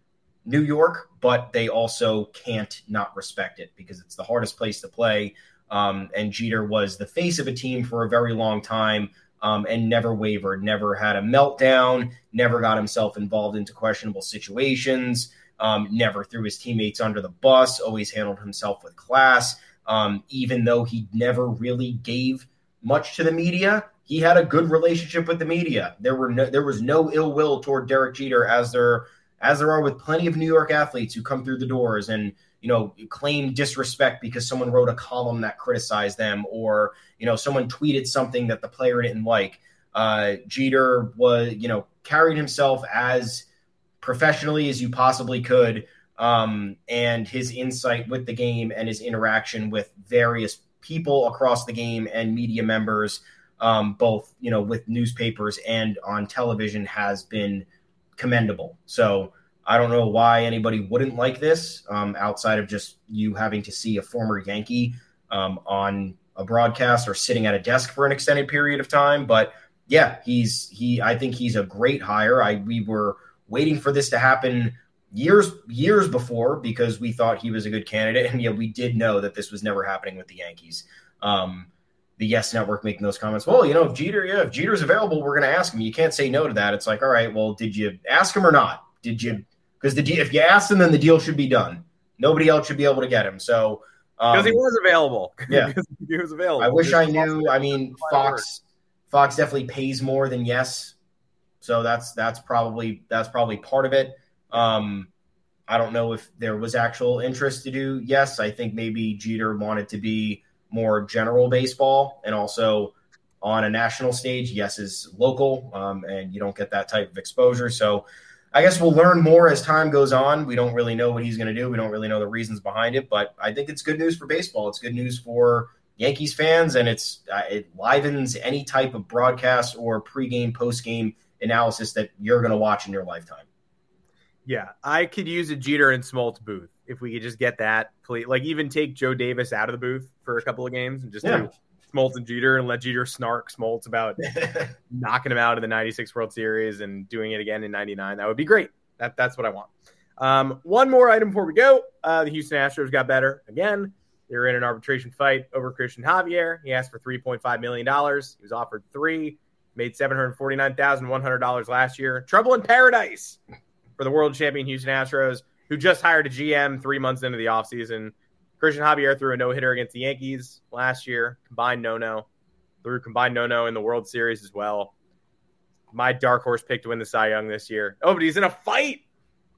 New York, but they also can't not respect it because it's the hardest place to play. Um, and Jeter was the face of a team for a very long time um, and never wavered, never had a meltdown, never got himself involved into questionable situations, um, never threw his teammates under the bus, always handled himself with class, um, even though he never really gave much to the media. He had a good relationship with the media. There were no, there was no ill will toward Derek Jeter as there as there are with plenty of New York athletes who come through the doors and you know claim disrespect because someone wrote a column that criticized them or you know someone tweeted something that the player didn't like. Uh, Jeter was you know carried himself as professionally as you possibly could. Um, and his insight with the game and his interaction with various people across the game and media members, um, both you know with newspapers and on television, has been commendable. So I don't know why anybody wouldn't like this, um, outside of just you having to see a former Yankee um, on a broadcast or sitting at a desk for an extended period of time. But yeah, he's he. I think he's a great hire. I we were waiting for this to happen years years before because we thought he was a good candidate, and yeah, we did know that this was never happening with the Yankees. Um, the Yes Network making those comments. Well, you know, if Jeter, yeah, if Jeter's available, we're going to ask him. You can't say no to that. It's like, all right, well, did you ask him or not? Did you? Because the if you ask him, then the deal should be done. Nobody else should be able to get him. So because um, he was available. <laughs> Yeah, he was available. I wish I knew. I mean, Fox Fox definitely pays more than Yes, so that's that's probably that's probably part of it. Um, I don't know if there was actual interest to do Yes. I think maybe Jeter wanted to be more general baseball and also on a national stage. Yes is local, um, and you don't get that type of exposure. So I guess we'll learn more as time goes on. We don't really know what he's going to do. We don't really know the reasons behind it, but I think it's good news for baseball. It's good news for Yankees fans, and it's uh, it livens any type of broadcast or pregame, postgame analysis that you're going to watch in your lifetime. Yeah, I could use a Jeter and Smoltz booth if we could just get that. Please, like even take Joe Davis out of the booth for a couple of games and just yeah. do Smoltz and Jeter and let Jeter snark Smoltz about <laughs> knocking him out of the '96 World Series and doing it again in '99. That would be great. That that's what I want. Um, one more item before we go. Uh, the Houston Astros got better again. They were in an arbitration fight over Cristian Javier. He asked for $3.5 million. He was offered three, made $749,100 last year. Trouble in paradise for the world champion Houston Astros, who just hired a GM three months into the offseason. Cristian Javier threw a no hitter against the Yankees last year, combined no no, threw combined no no in the World Series as well. My dark horse pick to win the Cy Young this year. Oh, but he's in a fight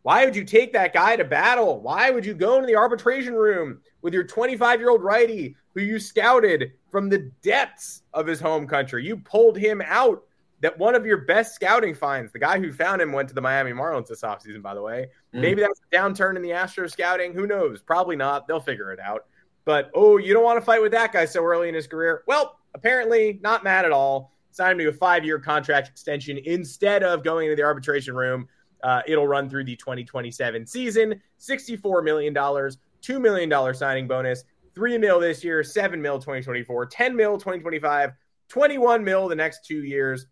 why would you take that guy to battle? Why would you go into the arbitration room with your 25 year old righty who you scouted from the depths of his home country? You pulled him out. That one of your best scouting finds, the guy who found him went to the Miami Marlins this offseason, by the way. Mm. Maybe that's a downturn in the Astro scouting. Who knows? Probably not. They'll figure it out. But oh, you don't want to fight with that guy so early in his career. Well, apparently not mad at all. Signed him to a five year contract extension instead of going into the arbitration room uh, it'll run through the 2027 season. $64 million, $2 million signing bonus, 3 mil this year, 7 mil 2024, 10 mil 2025, 21 mil the next two years.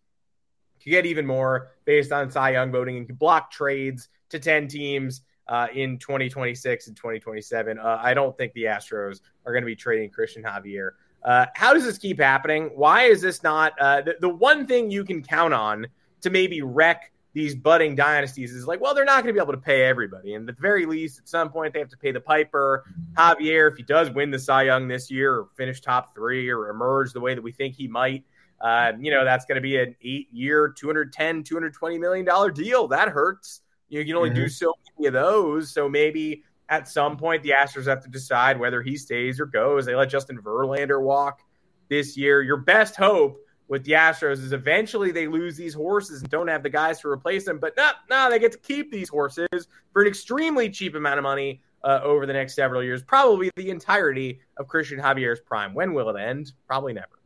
Could get even more based on Cy Young voting and block trades to 10 teams uh, in 2026 and 2027. Uh, I don't think the Astros are going to be trading Cristian Javier. Uh, how does this keep happening? Why is this not uh, the, the one thing you can count on to maybe wreck these budding dynasties is like, well, they're not going to be able to pay everybody. And at the very least, at some point, they have to pay the piper. Javier, if he does win the Cy Young this year or finish top three or emerge the way that we think he might, uh, you know, that's going to be an eight year, 210, 220 million dollar deal. That hurts. You, can only mm-hmm. do so many of those. So maybe at some point, the Astros have to decide whether he stays or goes. They let Justin Verlander walk this year. Your best hope with the Astros is eventually they lose these horses and don't have the guys to replace them. But no, no, they get to keep these horses for an extremely cheap amount of money uh, over the next several years, probably the entirety of Cristian Javier's prime. When will it end? Probably never.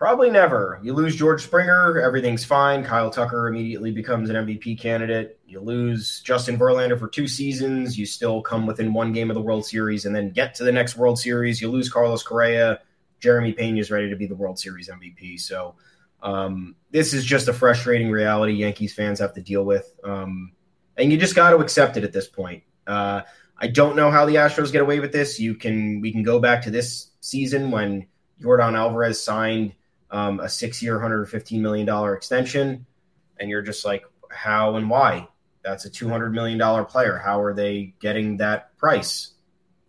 Probably never. You lose George Springer, everything's fine. Kyle Tucker immediately becomes an MVP candidate. You lose Justin Verlander for two seasons. You still come within one game of the World Series and then get to the next World Series. You lose Carlos Correa Jeremy Pena is ready to be the World Series MVP. So um, this is just a frustrating reality Yankees fans have to deal with, um, and you just got to accept it at this point. Uh, I don't know how the Astros get away with this. You can we can go back to this season when Yordan Alvarez signed um, a six-year, 115 million dollar extension, and you're just like, how and why? That's a 200 million dollar player. How are they getting that price?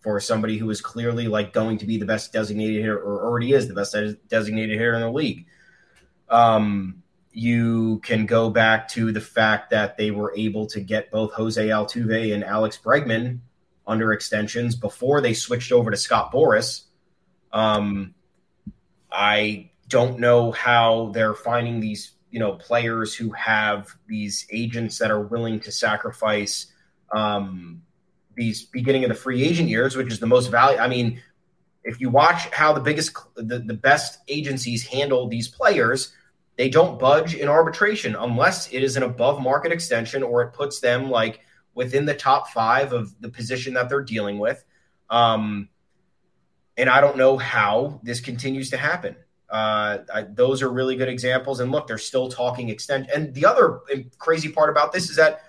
for somebody who is clearly like going to be the best designated hitter or already is the best designated hitter in the league. Um, you can go back to the fact that they were able to get both Jose Altuve and Alex Bregman under extensions before they switched over to Scott Boras. Um, I don't know how they're finding these, you know, players who have these agents that are willing to sacrifice um, these beginning of the free agent years, which is the most value. I mean, if you watch how the biggest, the, the best agencies handle these players, they don't budge in arbitration unless it is an above market extension or it puts them like within the top five of the position that they're dealing with. Um, and I don't know how this continues to happen. Uh, I, those are really good examples. And look, they're still talking extension. And the other crazy part about this is that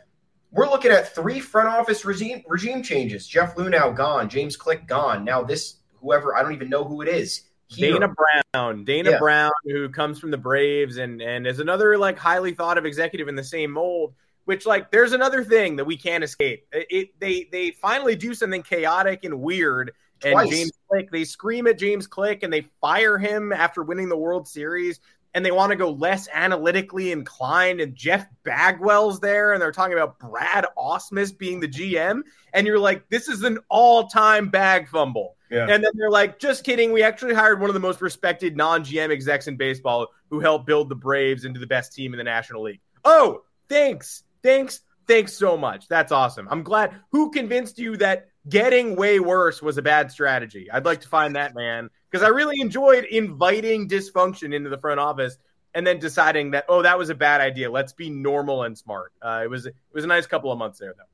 we're looking at three front office regime regime changes. Jeff Luhnow gone, James Click gone. Now this whoever I don't even know who it is. Here. Dana Brown, Dana yeah. Brown, who comes from the Braves and and is another like highly thought of executive in the same mold. Which like there's another thing that we can't escape. It, it they they finally do something chaotic and weird. Twice. And James Click, they scream at James Click and they fire him after winning the World Series and they want to go less analytically inclined. And Jeff Bagwell's there, and they're talking about Brad Ausmus being the GM. And you're like, this is an all time bag fumble. Yeah. And then they're like, just kidding. We actually hired one of the most respected non GM execs in baseball who helped build the Braves into the best team in the National League. Oh, thanks. Thanks. Thanks so much. That's awesome. I'm glad. Who convinced you that getting way worse was a bad strategy? I'd like to find that man because I really enjoyed inviting dysfunction into the front office and then deciding that oh that was a bad idea. Let's be normal and smart. Uh, it was it was a nice couple of months there though.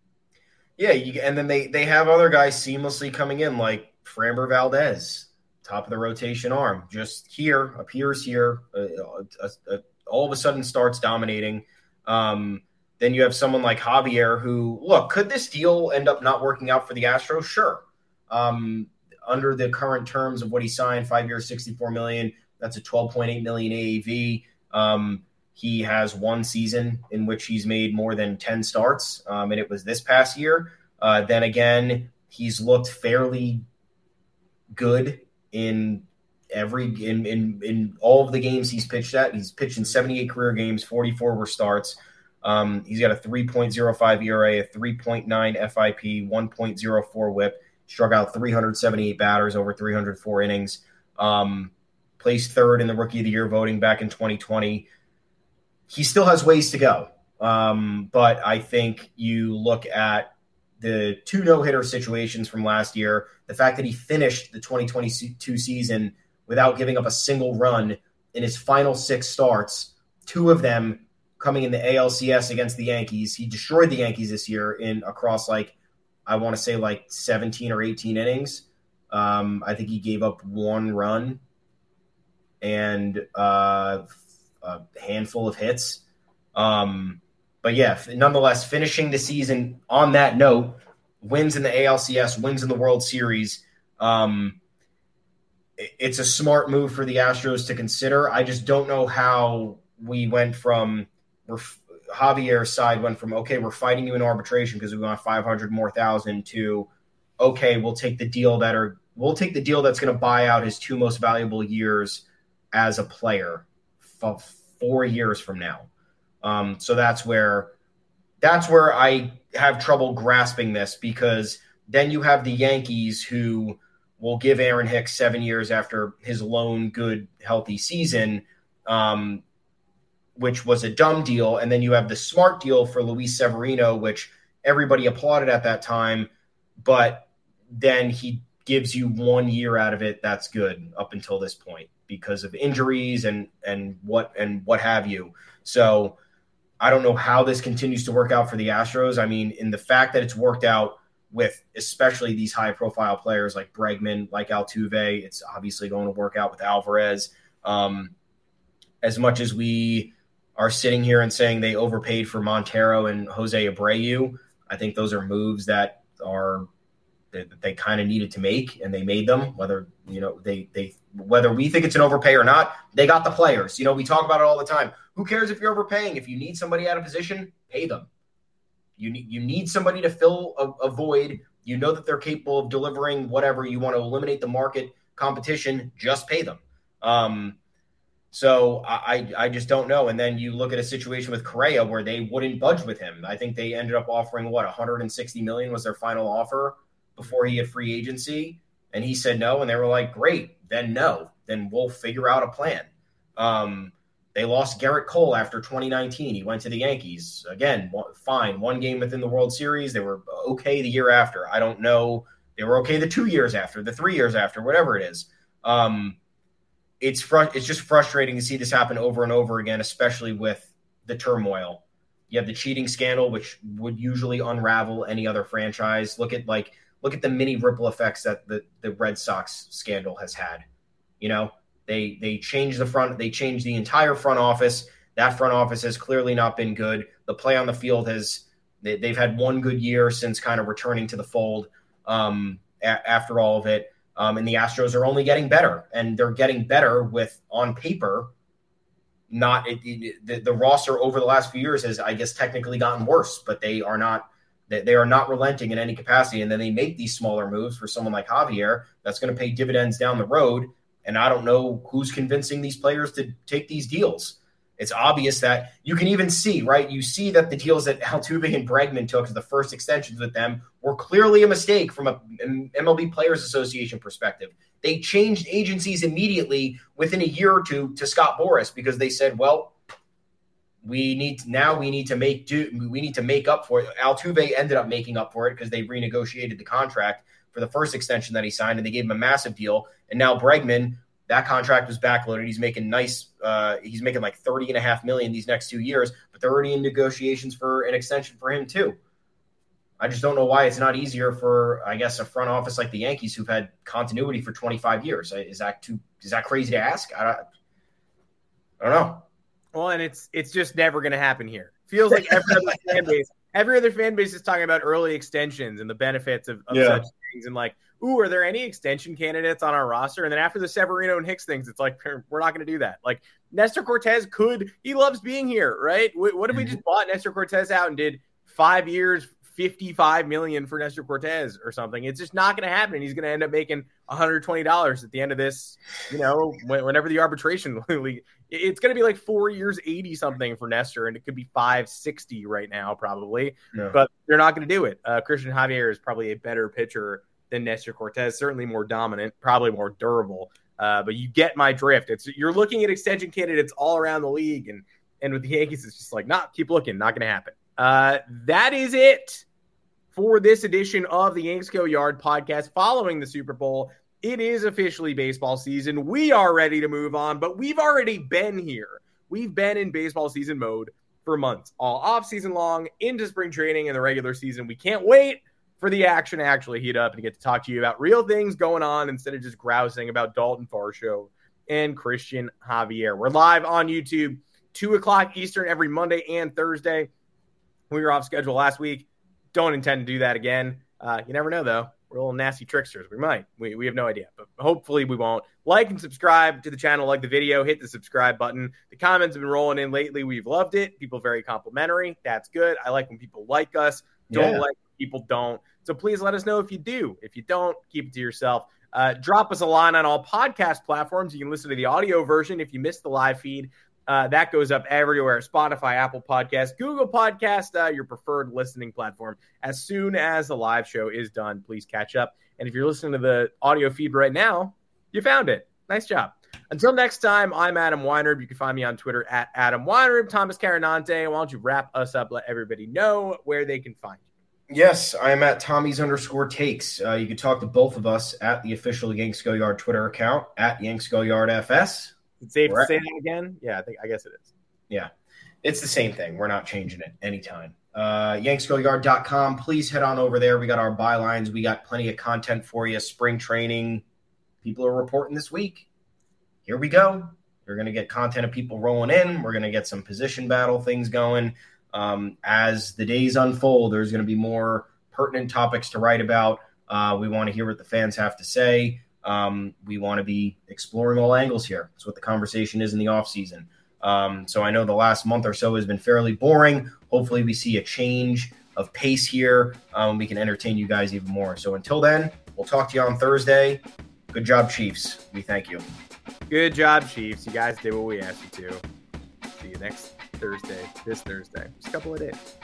Yeah, you, and then they they have other guys seamlessly coming in like Framber Valdez, top of the rotation arm, just here appears here, uh, uh, uh, all of a sudden starts dominating. Um, then you have someone like Javier, who look could this deal end up not working out for the Astros? Sure. Um, under the current terms of what he signed, five years, 64 million. That's a 12.8 million AAV. Um, he has one season in which he's made more than 10 starts, um, and it was this past year. Uh, then again, he's looked fairly good in every in, in in all of the games he's pitched at. He's pitched in 78 career games, 44 were starts. Um, he's got a 3.05 ERA, a 3.9 FIP, 1.04 WHIP struck out 378 batters over 304 innings. Um, placed third in the Rookie of the Year voting back in 2020. He still has ways to go, um, but I think you look at the two no hitter situations from last year, the fact that he finished the 2022 season without giving up a single run in his final six starts, two of them coming in the ALCS against the Yankees. He destroyed the Yankees this year in across like I want to say like 17 or 18 innings. Um, I think he gave up one run and uh, a handful of hits. Um, but yeah, nonetheless, finishing the season on that note, wins in the ALCS, wins in the World Series. Um, it's a smart move for the Astros to consider. I just don't know how we went from Javier's side went from okay, we're fighting you in arbitration because we want 500 more thousand to okay, we'll take the deal that are we'll take the deal that's going to buy out his two most valuable years as a player four years from now. Um, so that's where that's where I have trouble grasping this because then you have the Yankees who will give Aaron Hicks seven years after his lone good healthy season. Um, which was a dumb deal, and then you have the smart deal for Luis Severino, which everybody applauded at that time, but then he gives you one year out of it that's good up until this point because of injuries and and what and what have you. So I don't know how this continues to work out for the Astros. I mean, in the fact that it's worked out with especially these high profile players like Bregman, like Altuve, it's obviously going to work out with Alvarez. Um, as much as we are sitting here and saying they overpaid for Montero and Jose Abreu. I think those are moves that are that they kind of needed to make, and they made them. Whether you know they they whether we think it's an overpay or not, they got the players. You know, we talk about it all the time. Who cares if you're overpaying? If you need somebody out of position, pay them. You need you need somebody to fill a, a void. You know that they're capable of delivering whatever you want to eliminate the market competition. Just pay them. Um, so I, I just don't know. And then you look at a situation with Correa where they wouldn't budge with him. I think they ended up offering what 160 million was their final offer before he had free agency, and he said no. And they were like, "Great, then no, then we'll figure out a plan." Um, they lost Gerrit Cole after 2019. He went to the Yankees again. Fine, one game within the World Series. They were okay the year after. I don't know. They were okay the two years after, the three years after, whatever it is. Um, it's fr- it's just frustrating to see this happen over and over again, especially with the turmoil. You have the cheating scandal, which would usually unravel any other franchise. Look at like look at the mini ripple effects that the, the Red Sox scandal has had. You know, they they changed the front, they changed the entire front office. That front office has clearly not been good. The play on the field has they, have had one good year since kind of returning to the fold um, a- after all of it. Um, and the Astros are only getting better, and they're getting better with on paper. Not it, it, the, the roster over the last few years has, I guess, technically gotten worse, but they are not they, they are not relenting in any capacity. And then they make these smaller moves for someone like Javier that's going to pay dividends down the road. And I don't know who's convincing these players to take these deals it's obvious that you can even see, right? You see that the deals that Altuve and Bregman took as the first extensions with them were clearly a mistake from a MLB Players Association perspective. They changed agencies immediately within a year or two to Scott Boras because they said, well, we need to, now we need to make do we need to make up for it. Altuve ended up making up for it because they renegotiated the contract for the first extension that he signed and they gave him a massive deal. And now Bregman that contract was backloaded. He's making nice. Uh, he's making like 30 and a half million these next two years, but they're already in negotiations for an extension for him too. I just don't know why it's not easier for, I guess, a front office like the Yankees who've had continuity for 25 years. Is that too? Is that crazy to ask? I don't, I don't know. Well, and it's it's just never going to happen here. Feels like every other <laughs> fan base, every other fan base is talking about early extensions and the benefits of, of yeah. such things, and like ooh, are there any extension candidates on our roster? And then after the Severino and Hicks things, it's like, we're not going to do that. Like Nestor Cortes could, he loves being here, right? What if we mm-hmm. just bought Nestor Cortes out and did five years, 55 million for Nestor Cortes or something? It's just not going to happen. He's going to end up making $120 at the end of this, you know, whenever the arbitration <laughs> league, it's going to be like four years, 80 something for Nestor, and it could be 560 right now, probably, no. but they're not going to do it. Uh, Cristian Javier is probably a better pitcher than Nestor Cortes. Certainly more dominant, probably more durable. Uh, but you get my drift. It's you're looking at extension candidates all around the league, and and with the Yankees, it's just like, not nah, keep looking, not going to happen. Uh, that is it for this edition of the Yanks Go Yard podcast following the Super Bowl. It is officially baseball season. We are ready to move on, but we've already been here. We've been in baseball season mode for months, all off season long, into spring training and the regular season. We can't wait for the action to actually heat up and get to talk to you about real things going on instead of just grousing about Dalton Varsho and Cristian Javier. We're live on YouTube, 2 o'clock Eastern every Monday and Thursday. We were off schedule last week. Don't intend to do that again. Uh, you never know, though. We're little nasty tricksters. We might. We, we have no idea, but hopefully we won't. Like and subscribe to the channel, like the video, hit the subscribe button. The comments have been rolling in lately. We've loved it. People very complimentary. That's good. I like when people like us. Don't yeah. like people don't. So please let us know if you do. If you don't, keep it to yourself. Uh, drop us a line on all podcast platforms. You can listen to the audio version if you missed the live feed. Uh, that goes up everywhere Spotify, Apple Podcast, Google Podcast, uh, your preferred listening platform. As soon as the live show is done, please catch up. And if you're listening to the audio feed right now, you found it. Nice job. Until next time, I'm Adam Weinrib. You can find me on Twitter at Adam Weinrib. Thomas Carannante, why don't you wrap us up? Let everybody know where they can find you. Yes, I am at Tommy's underscore takes. Uh, you can talk to both of us at the official Yanks Go Yard Twitter account at Yanks Go Yard FS. Is it safe We're to say at, that again? Yeah, I think I guess it is. Yeah, it's the same thing. We're not changing it anytime. Uh, YanksGoYard.com. Please head on over there. We got our bylines. We got plenty of content for you. Spring training. People are reporting this week. Here we go. We're going to get content of people rolling in. We're going to get some position battle things going. Um, as the days unfold, there's going to be more pertinent topics to write about. Uh, we want to hear what the fans have to say. Um, we want to be exploring all angles here. That's what the conversation is in the offseason. Um, so I know the last month or so has been fairly boring. Hopefully, we see a change of pace here. Um, we can entertain you guys even more. So until then, we'll talk to you on Thursday. Good job, Chiefs. We thank you. Good job, Chiefs. You guys did what we asked you to. See you next Thursday, this Thursday. Just a couple of days.